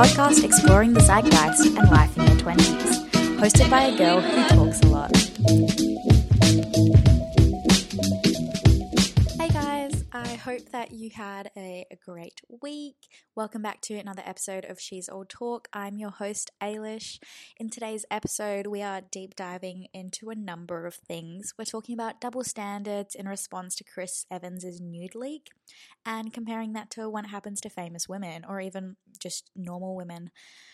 podcast exploring the zeitgeist and life in your 20s, hosted by a girl who talks a lot. Hey guys, I hope that you had great week. Welcome back to another episode of She's All Talk. I'm your host, Ailish. In today's episode, we are deep diving into a number of things. We're talking about double standards in response to Chris Evans' nude leak and comparing that to what happens to famous women or even just normal women.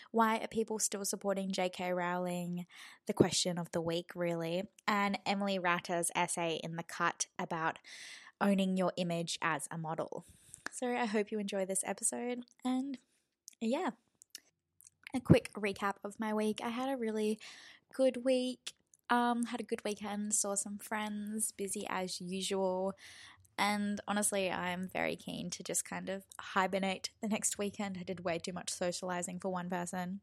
Why are people still supporting J.K. Rowling? The question of the week, really. And Emily Ratta's essay in The Cut about owning your image as a model. So I hope you enjoy this episode. And yeah, a quick recap of my week. I had a really good week. Um, had a good weekend, saw some friends, busy as usual. And honestly, I'm very keen to just kind of hibernate the next weekend. I did way too much socializing for one person.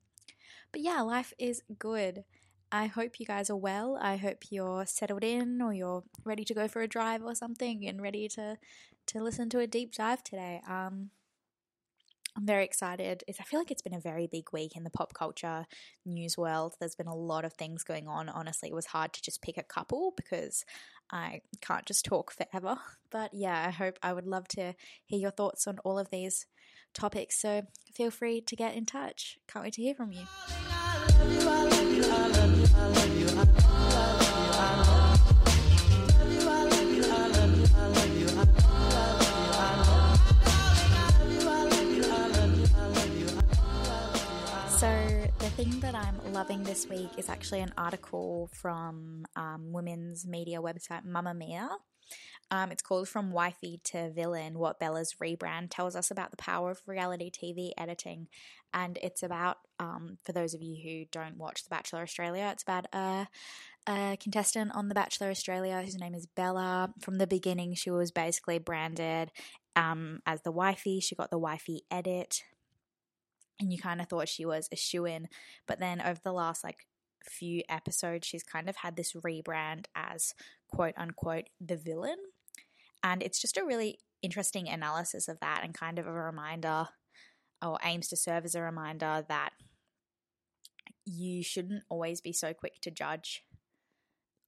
But yeah, life is good. I hope you guys are well. I hope you're settled in or you're ready to go for a drive or something and ready to to listen to a deep dive today. Um I'm very excited. It's, I feel like it's been a very big week in the pop culture news world. There's been a lot of things going on. Honestly, it was hard to just pick a couple because I can't just talk forever. But yeah, I hope I would love to hear your thoughts on all of these topics. So feel free to get in touch. Can't wait to hear from you. Thing that I'm loving this week is actually an article from um, women's media website Mamamia. Um, it's called From Wifey to Villain What Bella's Rebrand Tells Us About the Power of Reality TV Editing. And it's about, um, for those of you who don't watch The Bachelor Australia, it's about a, a contestant on The Bachelor Australia whose name is Bella. From the beginning, she was basically branded um, as the wifey. She got the wifey edit and you kind of thought she was a shoe in. But then over the last like few episodes, she's kind of had this rebrand as quote unquote the villain. And it's just a really interesting analysis of that and kind of a reminder or aims to serve as a reminder that you shouldn't always be so quick to judge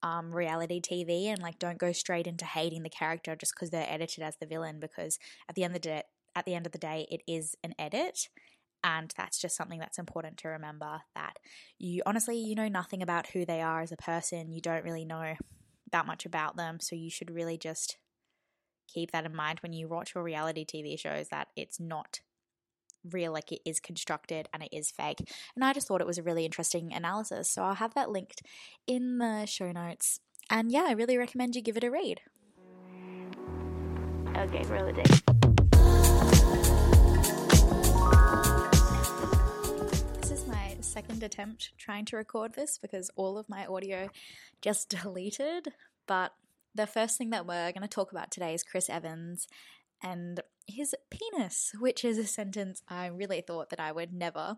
um, reality TV and like don't go straight into hating the character just because they're edited as the villain because at the end of the day, at the end of the day, it is an edit and that's just something that's important to remember that you honestly, you know nothing about who they are as a person. You don't really know that much about them. So you should really just keep that in mind when you watch your reality TV shows that it's not real, like it is constructed and it is fake. And I just thought it was a really interesting analysis. So I'll have that linked in the show notes. And yeah, I really recommend you give it a read. Okay, roll it in. Second attempt trying to record this because all of my audio just deleted. But the first thing that we're going to talk about today is Chris Evans and his penis, which is a sentence I really thought that I would never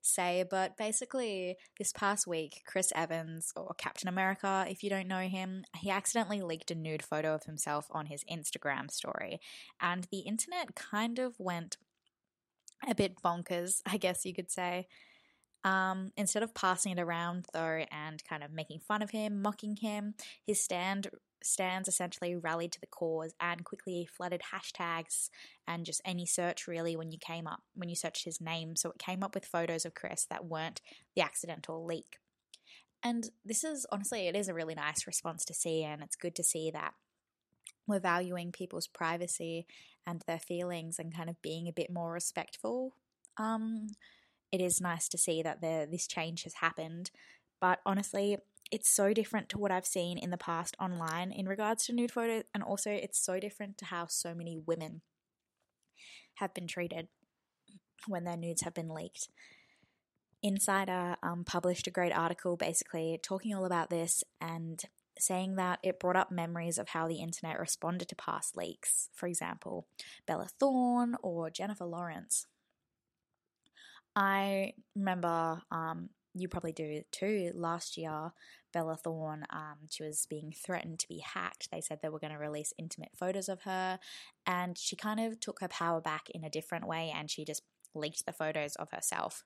say. But basically, this past week, Chris Evans, or Captain America, if you don't know him, he accidentally leaked a nude photo of himself on his Instagram story. And the internet kind of went a bit bonkers, I guess you could say. Um, instead of passing it around though and kind of making fun of him, mocking him, his stand stands essentially rallied to the cause and quickly flooded hashtags and just any search really when you came up when you searched his name. So it came up with photos of Chris that weren't the accidental leak. And this is honestly, it is a really nice response to see, and it's good to see that we're valuing people's privacy and their feelings and kind of being a bit more respectful. Um, it is nice to see that the, this change has happened. But honestly, it's so different to what I've seen in the past online in regards to nude photos, and also it's so different to how so many women have been treated when their nudes have been leaked. Insider um, published a great article basically talking all about this and saying that it brought up memories of how the internet responded to past leaks. For example, Bella Thorne or Jennifer Lawrence. I remember, um, you probably do too, last year, Bella Thorne, um, she was being threatened to be hacked. They said they were going to release intimate photos of her, and she kind of took her power back in a different way and she just leaked the photos of herself.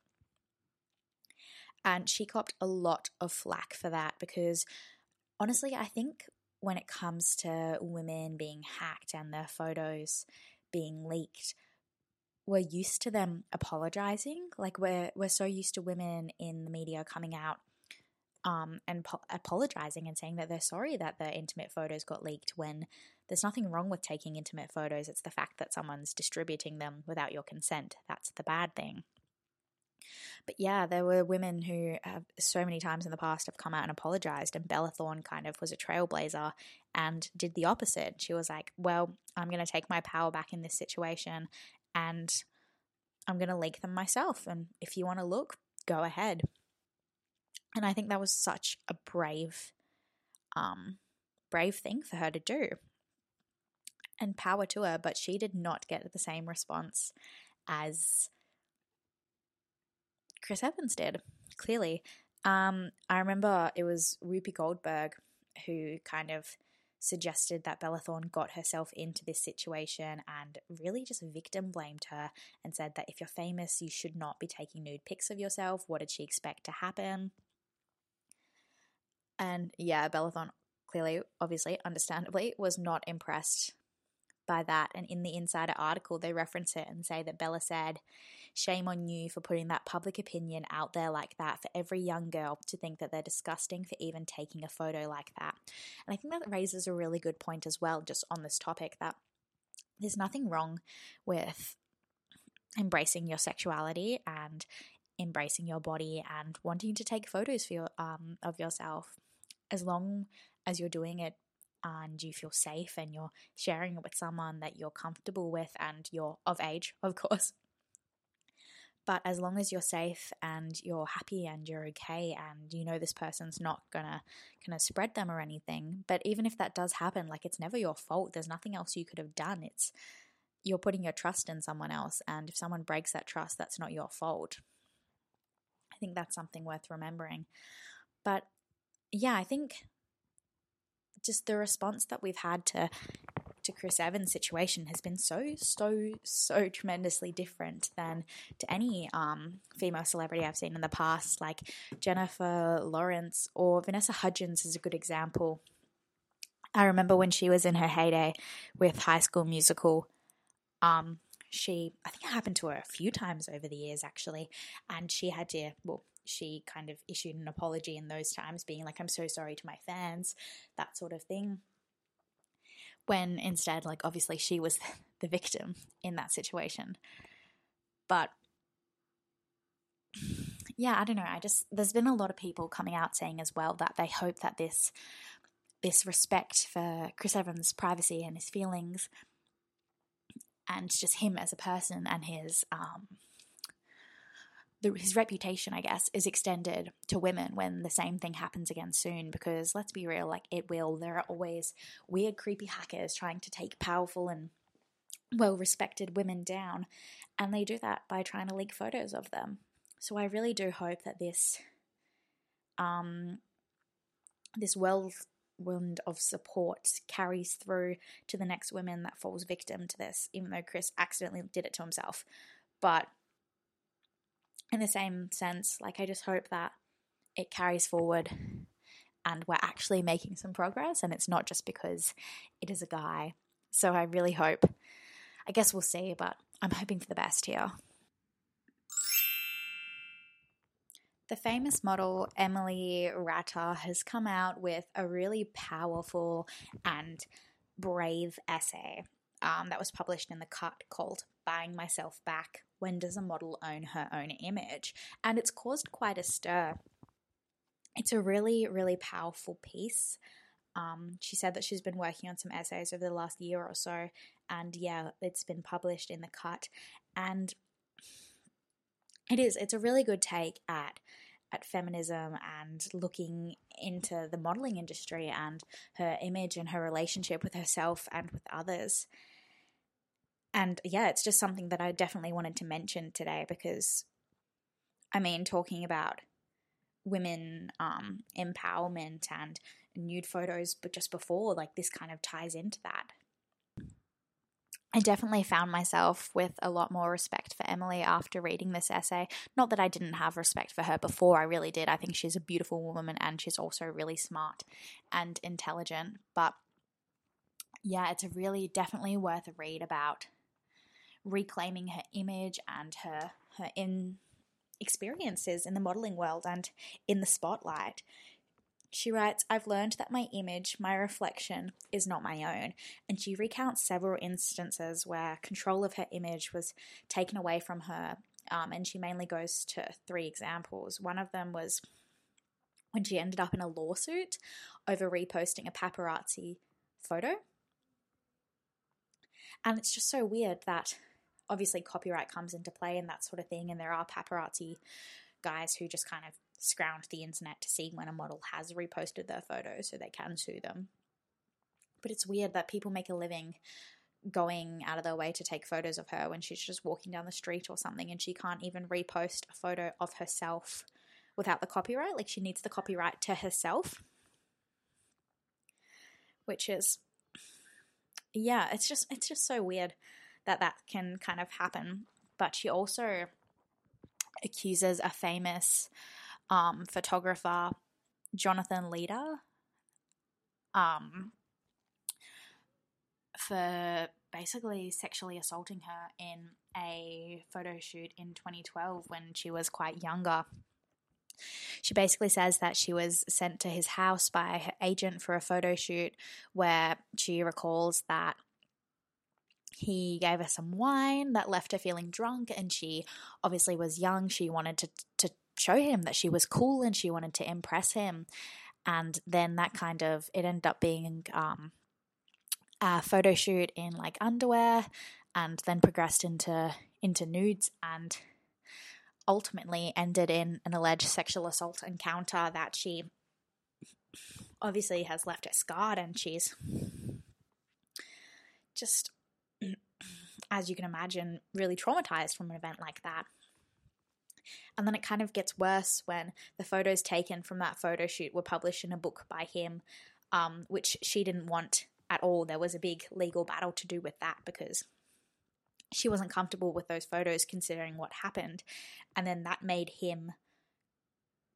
And she copped a lot of flack for that because honestly, I think when it comes to women being hacked and their photos being leaked, we're used to them apologizing. Like we're we're so used to women in the media coming out um, and po- apologizing and saying that they're sorry that their intimate photos got leaked when there's nothing wrong with taking intimate photos. It's the fact that someone's distributing them without your consent. That's the bad thing. But yeah, there were women who have so many times in the past have come out and apologized, and Bella Thorne kind of was a trailblazer and did the opposite. She was like, Well, I'm going to take my power back in this situation and I'm going to leak them myself. And if you want to look, go ahead. And I think that was such a brave, um, brave thing for her to do. And power to her, but she did not get the same response as Chris Evans did, clearly. Um, I remember it was Whoopi Goldberg who kind of suggested that Bella Thorne got herself into this situation and really just victim blamed her and said that if you're famous, you should not be taking nude pics of yourself. What did she expect to happen? And yeah, Bella Thorne clearly, obviously, understandably, was not impressed by that. And in the Insider article, they reference it and say that Bella said, Shame on you for putting that public opinion out there like that for every young girl to think that they're disgusting for even taking a photo like that. And I think that raises a really good point as well, just on this topic, that there's nothing wrong with embracing your sexuality and embracing your body and wanting to take photos for your, um, of yourself as long as you're doing it and you feel safe and you're sharing it with someone that you're comfortable with and you're of age, of course. But as long as you're safe and you're happy and you're okay and you know this person's not gonna kind of spread them or anything, but even if that does happen, like it's never your fault. There's nothing else you could have done. It's you're putting your trust in someone else, and if someone breaks that trust, that's not your fault. I think that's something worth remembering. But yeah, I think just the response that we've had to to Chris Evans' situation has been so so so tremendously different than to any um, female celebrity I've seen in the past, like Jennifer Lawrence or Vanessa Hudgens is a good example. I remember when she was in her heyday with High School Musical. Um, she, I think it happened to her a few times over the years actually, and she had to, well, she kind of issued an apology in those times, being like, I'm so sorry to my fans, that sort of thing. When instead, like, obviously she was the victim in that situation. But yeah, I don't know. I just, there's been a lot of people coming out saying as well that they hope that this, this respect for Chris Evans' privacy and his feelings and just him as a person and his, um, the, his reputation, I guess, is extended to women when the same thing happens again soon. Because let's be real, like it will. There are always weird, creepy hackers trying to take powerful and well respected women down, and they do that by trying to leak photos of them. So I really do hope that this, um, this whirlwind of support carries through to the next women that falls victim to this, even though Chris accidentally did it to himself. But in the same sense, like I just hope that it carries forward and we're actually making some progress and it's not just because it is a guy. So I really hope, I guess we'll see, but I'm hoping for the best here. The famous model Emily Ratta has come out with a really powerful and brave essay um, that was published in The Cut called Buying Myself Back when does a model own her own image? And it's caused quite a stir. It's a really, really powerful piece. Um, she said that she's been working on some essays over the last year or so, and yeah, it's been published in the cut. And it is, it's a really good take at at feminism and looking into the modeling industry and her image and her relationship with herself and with others and yeah, it's just something that I definitely wanted to mention today because, I mean, talking about women um, empowerment and nude photos, but just before, like this kind of ties into that. I definitely found myself with a lot more respect for Emily after reading this essay. Not that I didn't have respect for her before, I really did. I think she's a beautiful woman and she's also really smart and intelligent. But yeah, it's really definitely worth a read about reclaiming her image and her her in experiences in the modeling world and in the spotlight. She writes, I've learned that my image, my reflection, is not my own. And she recounts several instances where control of her image was taken away from her. Um, and she mainly goes to three examples. One of them was when she ended up in a lawsuit over reposting a paparazzi photo. And it's just so weird that obviously copyright comes into play and that sort of thing. And there are paparazzi guys who just kind of scrounge the internet to see when a model has reposted their photo so they can sue them. But it's weird that people make a living going out of their way to take photos of her when she's just walking down the street or something and she can't even repost a photo of herself without the copyright. Like she needs the copyright to herself. Which is yeah, it's just it's just so weird that that can kind of happen. But she also accuses a famous um, photographer, Jonathan Leder, um, for basically sexually assaulting her in a photo shoot in 2012 when she was quite younger. She basically says that she was sent to his house by her agent for a photo shoot where she recalls that he gave her some wine that left her feeling drunk and she obviously was young. She wanted to to show him that she was cool and she wanted to impress him. And then that kind of it ended up being um, a photo shoot in like underwear and then progressed into into nudes and ultimately ended in an alleged sexual assault encounter that she obviously has left her scarred and she's just as you can imagine, really traumatized from an event like that. And then it kind of gets worse when the photos taken from that photo shoot were published in a book by him, um, which she didn't want at all. There was a big legal battle to do with that because she wasn't comfortable with those photos considering what happened. And then that made him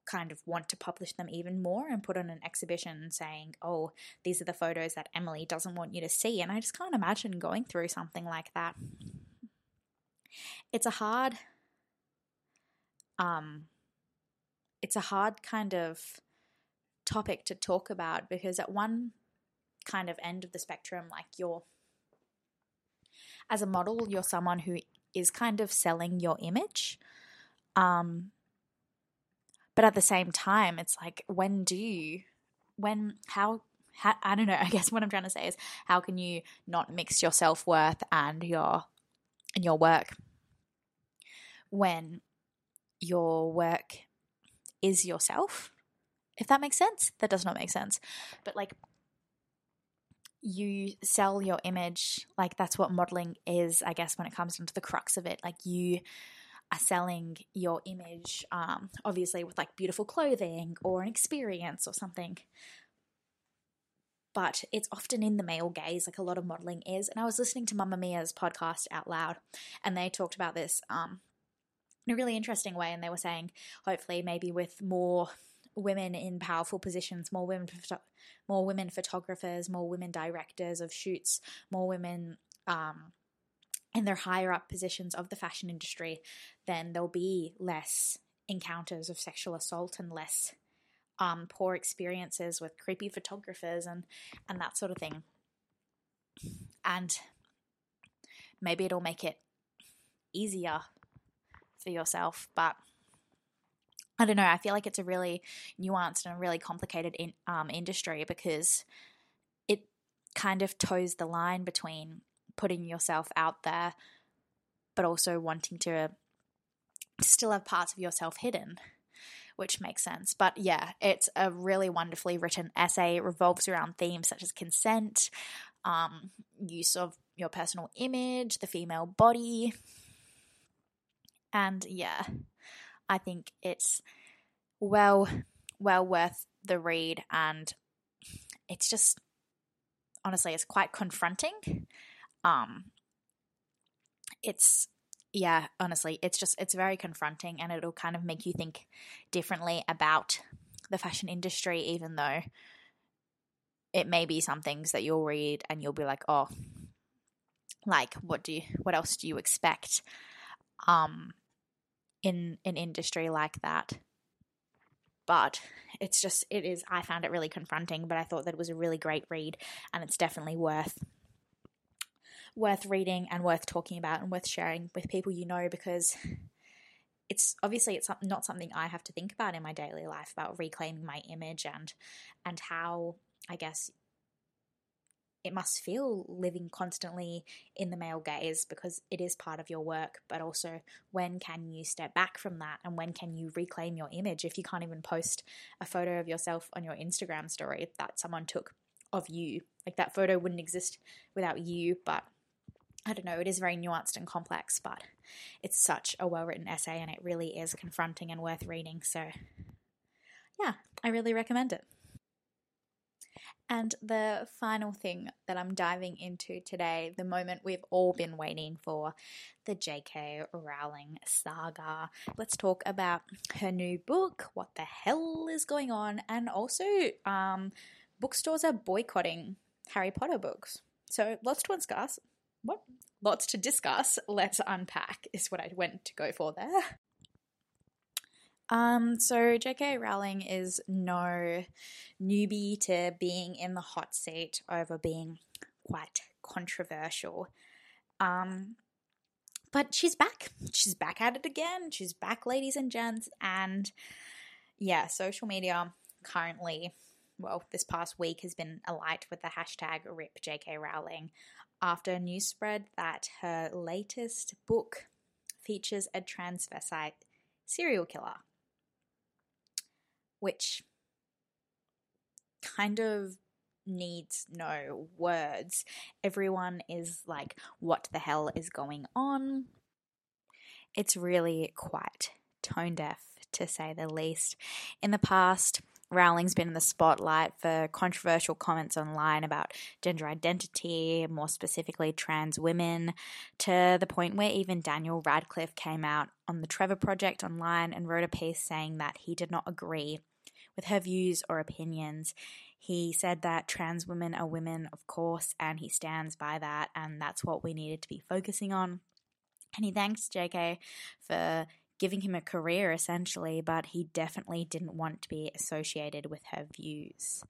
kind of want to publish them even more and put on an exhibition saying, oh, these are the photos that Emily doesn't want you to see. And I just can't imagine going through something like that. It's a hard, um, it's a hard kind of topic to talk about because at one kind of end of the spectrum, like you're, as a model, you're someone who is kind of selling your image. Um, but at the same time, it's like, when do you, when, how, how, I don't know, I guess what I'm trying to say is how can you not mix your self worth and your, and your work when your work is yourself? If that makes sense, that does not make sense. But like, you sell your image like that's what modeling is i guess when it comes into the crux of it like you are selling your image, um, obviously with like beautiful clothing or an experience or something. But it's often in the male gaze, like a lot of modeling is. And I was listening to Mamamia's podcast out loud, and they talked about this um, in a really interesting way. And they were saying, hopefully, maybe with more women in powerful positions, more women, more women photographers, more women directors of shoots, more women um, in their higher up positions of the fashion industry, then there'll be less encounters of sexual assault and less um, poor experiences with creepy photographers and and that sort of thing. And maybe it'll make it easier for yourself, but I don't know. I feel like it's a really nuanced and a really complicated in, um, industry because it kind of toes the line between putting yourself out there, but also wanting to still have parts of yourself hidden, which makes sense. But yeah, it's a really wonderfully written essay. It revolves around themes such as consent, um, use of your personal image, the female body. And yeah, I think it's well well worth the read and it's just honestly it's quite confronting um it's yeah honestly it's just it's very confronting and it'll kind of make you think differently about the fashion industry even though it may be some things that you'll read and you'll be like oh like what do you what else do you expect um in an industry like that? But it's just it is i found it really confronting but i thought that it was a really great read and it's definitely worth worth reading and worth talking about and worth sharing with people you know because it's obviously it's not something I have to think about in my daily life about reclaiming my image and and how I guess it must feel living constantly in the male gaze because it is part of your work. But also when can you step back from that and when can you reclaim your image? If you can't even post a photo of yourself on your Instagram story that someone took of you like that photo wouldn't exist without you but I don't know, it is very nuanced and complex, but it's such a well written essay and it really is confronting and worth reading. So, yeah, I really recommend it. And the final thing that I'm diving into today, the moment we've all been waiting for, the J.K. Rowling saga. Let's talk about her new book, what the hell is going on, and also um, bookstores are boycotting Harry Potter books. So lots to discuss what lots to discuss. Let's unpack is what I went to go for there. Um, so J.K. Rowling is no newbie to being in the hot seat over being quite controversial. Um, but she's back. She's back at it again. She's back, ladies and gents. And yeah, social media currently, well, this past week has been alight with the hashtag RIP JK Rowling after news spread that her latest book features a transvestite serial killer, which kind of needs no words. Everyone is like, what the hell is going on? It's really quite tone deaf, to say the least. In the past, Rowling's been in the spotlight for controversial comments online about gender identity, more specifically trans women, to the point where even Daniel Radcliffe came out on the Trevor Project online and wrote a piece saying that he did not agree with her views or opinions. He said that trans women are women, of course, and he stands by that, and that's what we needed to be focusing on. And he thanks JK for giving him a career essentially, but he definitely didn't want to be associated with her views.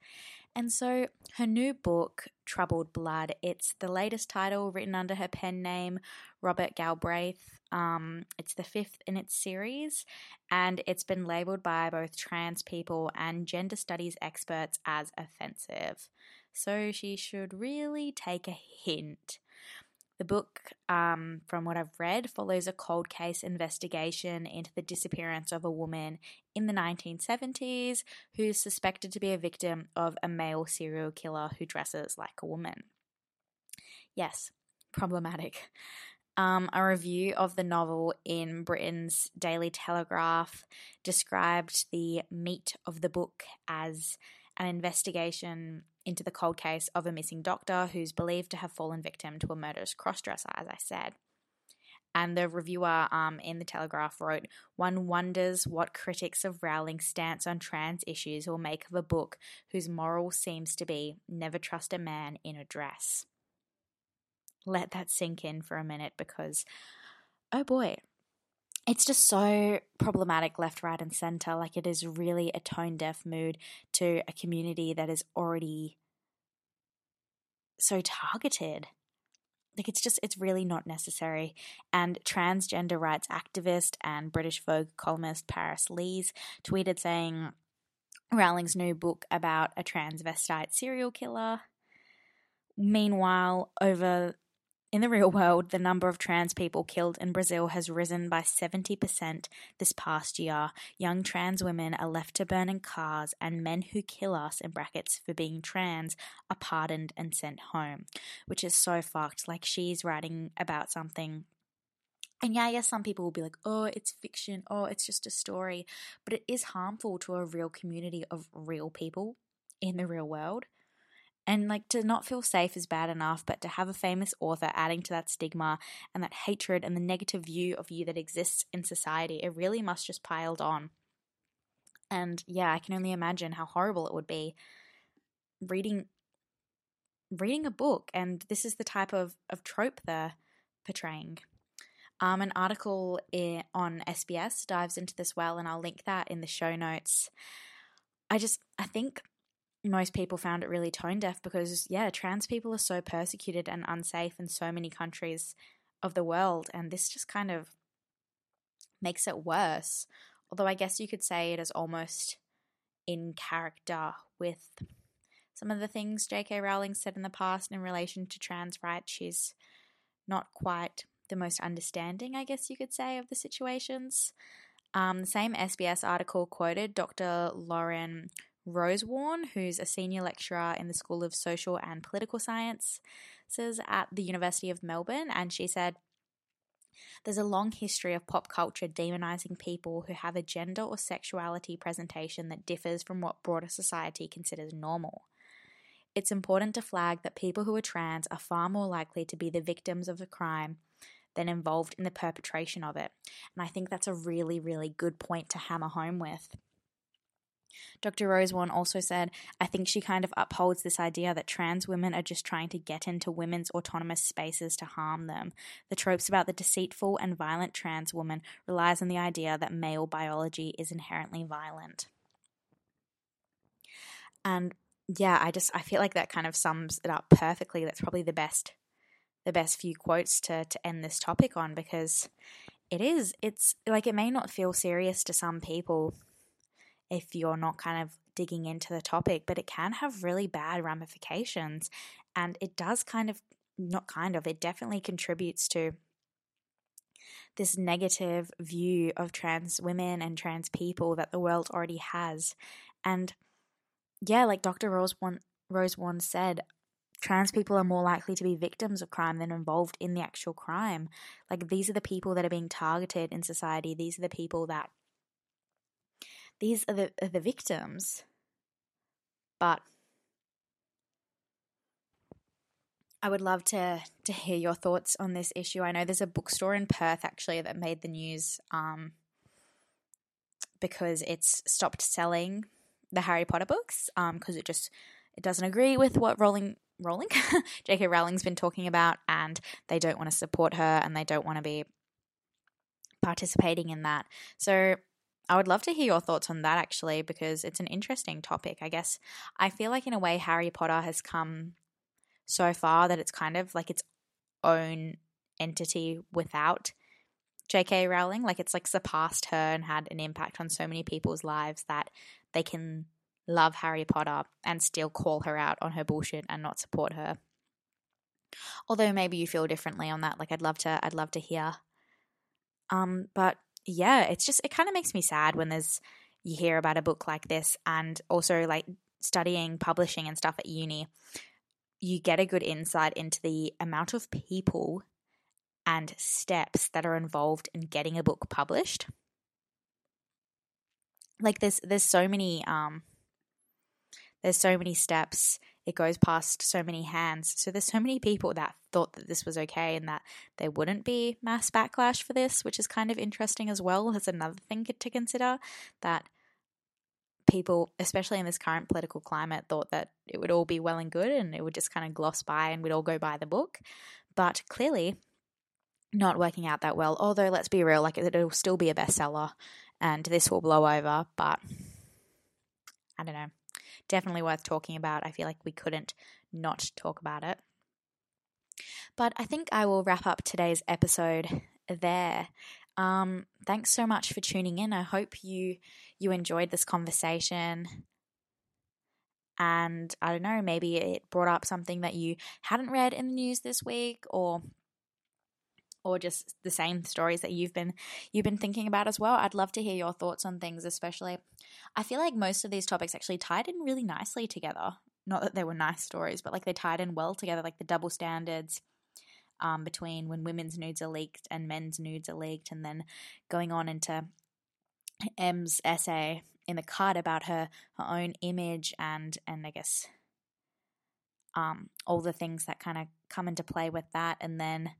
And so her new book, Troubled Blood, it's the latest title written under her pen name, Robert Galbraith. Um, it's the fifth in its series, and it's been labeled by both trans people and gender studies experts as offensive. So she should really take a hint. The book, um, from what I've read, follows a cold case investigation into the disappearance of a woman in the 1970s who's suspected to be a victim of a male serial killer who dresses like a woman. Yes, problematic. Um, a review of the novel in Britain's Daily Telegraph described the meat of the book as an investigation into the cold case of a missing doctor who's believed to have fallen victim to a murderous crossdresser, as I said. And the reviewer um, in the Telegraph wrote, One wonders what critics of Rowling's stance on trans issues will make of a book whose moral seems to be never trust a man in a dress. Let that sink in for a minute because, oh boy, it's just so problematic left, right, and center. Like it is really a tone deaf mood to a community that is already so targeted. Like it's just, it's really not necessary. And transgender rights activist and British Vogue columnist Paris Lees tweeted saying Rowling's new book about a transvestite serial killer. Meanwhile, over in the real world, the number of trans people killed in Brazil has risen by 70% this past year. Young trans women are left to burn in cars, and men who kill us, in brackets, for being trans, are pardoned and sent home, which is so fucked. Like, she's writing about something And yeah, yes, some people will be like, oh, it's fiction, oh, it's just a story. But it is harmful to a real community of real people in the real world. And like to not feel safe is bad enough, but to have a famous author adding to that stigma and that hatred and the negative view of you that exists in society, it really must just piled on. And yeah, I can only imagine how horrible it would be reading reading a book and this is the type of, of trope they're portraying. Um, an article on SBS dives into this well, and I'll link that in the show notes. I just, I think most people found it really tone deaf because, yeah, trans people are so persecuted and unsafe in so many countries of the world, and this just kind of makes it worse. Although I guess you could say it is almost in character with some of the things J.K. Rowling said in the past in relation to trans rights. She's not quite the most understanding, I guess you could say, of the situations. Um, the same SBS article quoted Dr. Lauren Rosewarne, who's a senior lecturer in the School of Social and Political Sciences at the University of Melbourne, and she said, there's a long history of pop culture demonizing people who have a gender or sexuality presentation that differs from what broader society considers normal. It's important to flag that people who are trans are far more likely to be the victims of a crime than involved in the perpetration of it. And I think that's a really, really good point to hammer home with. Dr. Rosewarne also said, I think she kind of upholds this idea that trans women are just trying to get into women's autonomous spaces to harm them. The tropes about the deceitful and violent trans woman relies on the idea that male biology is inherently violent. And yeah, I just I feel like that kind of sums it up perfectly. That's probably the best the best few quotes to to end this topic on because it is it's like it may not feel serious to some people if you're not kind of digging into the topic, but it can have really bad ramifications and it does kind of not kind of it definitely contributes to this negative view of trans women and trans people that the world already has and yeah, like Dr. Rosewarne Rose one said, trans people are more likely to be victims of crime than involved in the actual crime. Like these are the people that are being targeted in society. These are the people that these are the are the victims. But I would love to to hear your thoughts on this issue. I know there's a bookstore in Perth actually that made the news um, because it's stopped selling the Harry Potter books because um, it just it doesn't agree with what Rowling Rowling J.K. Rowling's been talking about, and they don't want to support her and they don't want to be participating in that. So I would love to hear your thoughts on that actually because it's an interesting topic. I guess I feel like in a way Harry Potter has come so far that it's kind of like its own entity without J.K. Rowling. Like it's like surpassed her and had an impact on so many people's lives that they can love Harry Potter and still call her out on her bullshit and not support her. Although maybe you feel differently on that. Like I'd love to I'd love to hear. Um but yeah, it's just it kind of makes me sad when there's you hear about a book like this and also like studying publishing and stuff at uni you get a good insight into the amount of people and steps that are involved in getting a book published. Like there's there's so many um there's so many steps it goes past so many hands. So there's so many people that thought that this was okay and that there wouldn't be mass backlash for this which is kind of interesting as well. That's another thing to consider that people especially in this current political climate thought that it would all be well and good and it would just kind of gloss by and we'd all go by the book. But clearly not working out that well. Although let's be real like it'll still be a bestseller and this will blow over, but I don't know. Definitely worth talking about. I feel like we couldn't not talk about it. But I think I will wrap up today's episode there. Um, thanks so much for tuning in. I hope you you enjoyed this conversation. And I don't know, maybe it brought up something that you hadn't read in the news this week or or just the same stories that you've been you've been thinking about as well. I'd love to hear your thoughts on things, especially I feel like most of these topics actually tied in really nicely together. Not that they were nice stories, but like they tied in well together, like the double standards, um, between when women's nudes are leaked and men's nudes are leaked, and then going on into M's essay in the card about her her own image and and I guess um, all the things that kind of come into play with that, and then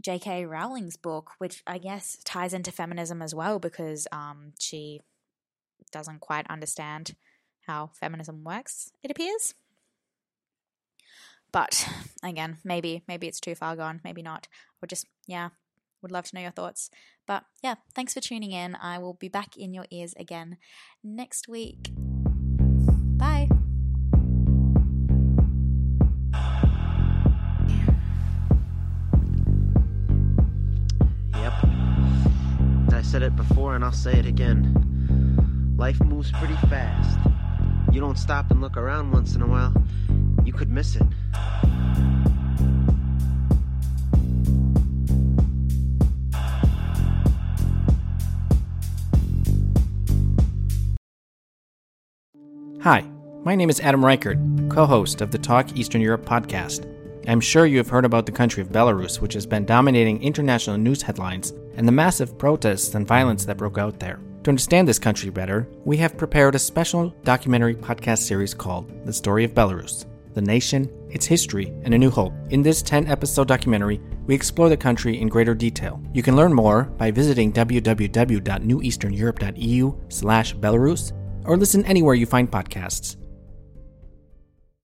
J.K. Rowling's book, which I guess ties into feminism as well because um, she doesn't quite understand how feminism works. It appears. But again, maybe maybe it's too far gone, maybe not. Or just yeah, would love to know your thoughts. But yeah, thanks for tuning in. I will be back in your ears again next week. Said it before and I'll say it again. Life moves pretty fast. You don't stop and look around once in a while, you could miss it. Hi, my name is Adam Reichardt, co host of the Talk Eastern Europe podcast. I'm sure you have heard about the country of Belarus, which has been dominating international news headlines, and the massive protests and violence that broke out there. To understand this country better, we have prepared a special documentary podcast series called The Story of Belarus The Nation, Its History, and a New Hope. In this 10 episode documentary, we explore the country in greater detail. You can learn more by visiting www.neweasterneurope.eu slash Belarus or listen anywhere you find podcasts.